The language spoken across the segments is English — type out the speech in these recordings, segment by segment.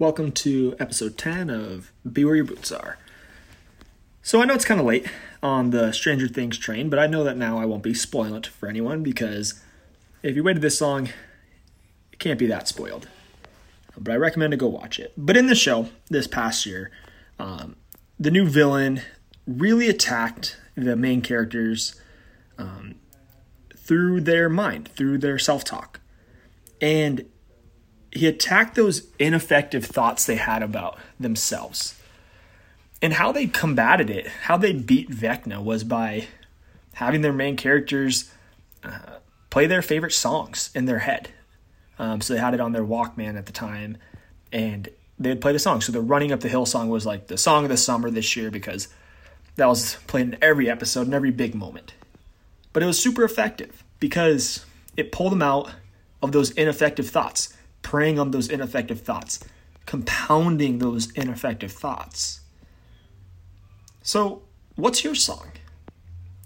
Welcome to episode 10 of Be Where Your Boots Are. So I know it's kind of late on the Stranger Things train, but I know that now I won't be spoiling for anyone because if you waited this long, it can't be that spoiled. But I recommend to go watch it. But in the show this past year, um, the new villain really attacked the main characters um, through their mind, through their self talk. And he attacked those ineffective thoughts they had about themselves. And how they combated it, how they beat Vecna was by having their main characters uh, play their favorite songs in their head. Um, so they had it on their Walkman at the time, and they'd play the song. So the Running Up the Hill song was like the song of the summer this year because that was played in every episode and every big moment. But it was super effective because it pulled them out of those ineffective thoughts preying on those ineffective thoughts, compounding those ineffective thoughts. So, what's your song?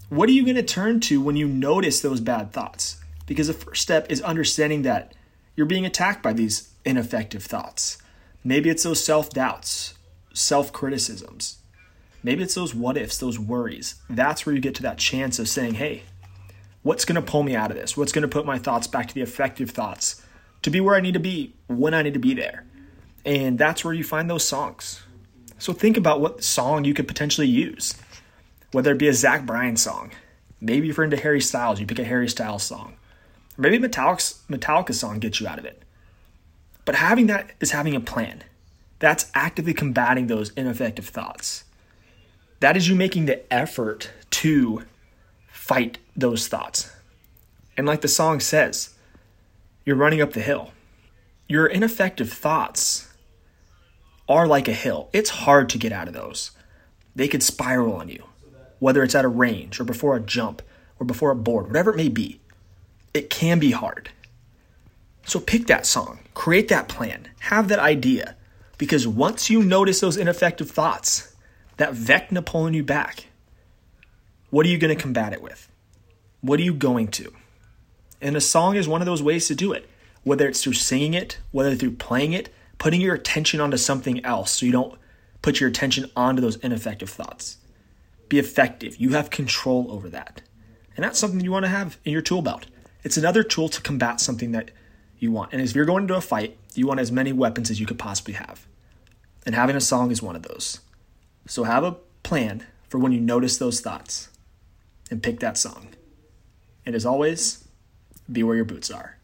What are you going to turn to when you notice those bad thoughts? Because the first step is understanding that you're being attacked by these ineffective thoughts. Maybe it's those self doubts, self criticisms. Maybe it's those what ifs, those worries. That's where you get to that chance of saying, hey, what's going to pull me out of this? What's going to put my thoughts back to the effective thoughts to be where I need to be when I need to be there. And that's where you find those songs. So think about what song you could potentially use, whether it be a Zach Bryan song. Maybe if you're into Harry Styles, you pick a Harry Styles song. Maybe Metallica, Metallica song gets you out of it. But having that is having a plan. That's actively combating those ineffective thoughts. That is you making the effort to fight those thoughts. And like the song says, you're running up the hill. Your ineffective thoughts are like a hill. It's hard to get out of those. They could spiral on you, whether it's at a range or before a jump or before a board, whatever it may be. It can be hard. So pick that song, create that plan, have that idea. Because once you notice those ineffective thoughts, that Vecna pulling you back, what are you going to combat it with? What are you going to? And a song is one of those ways to do it, whether it's through singing it, whether through playing it, putting your attention onto something else so you don't put your attention onto those ineffective thoughts. Be effective. You have control over that. And that's something you want to have in your tool belt. It's another tool to combat something that you want. And if you're going into a fight, you want as many weapons as you could possibly have. And having a song is one of those. So have a plan for when you notice those thoughts and pick that song. And as always, be where your boots are.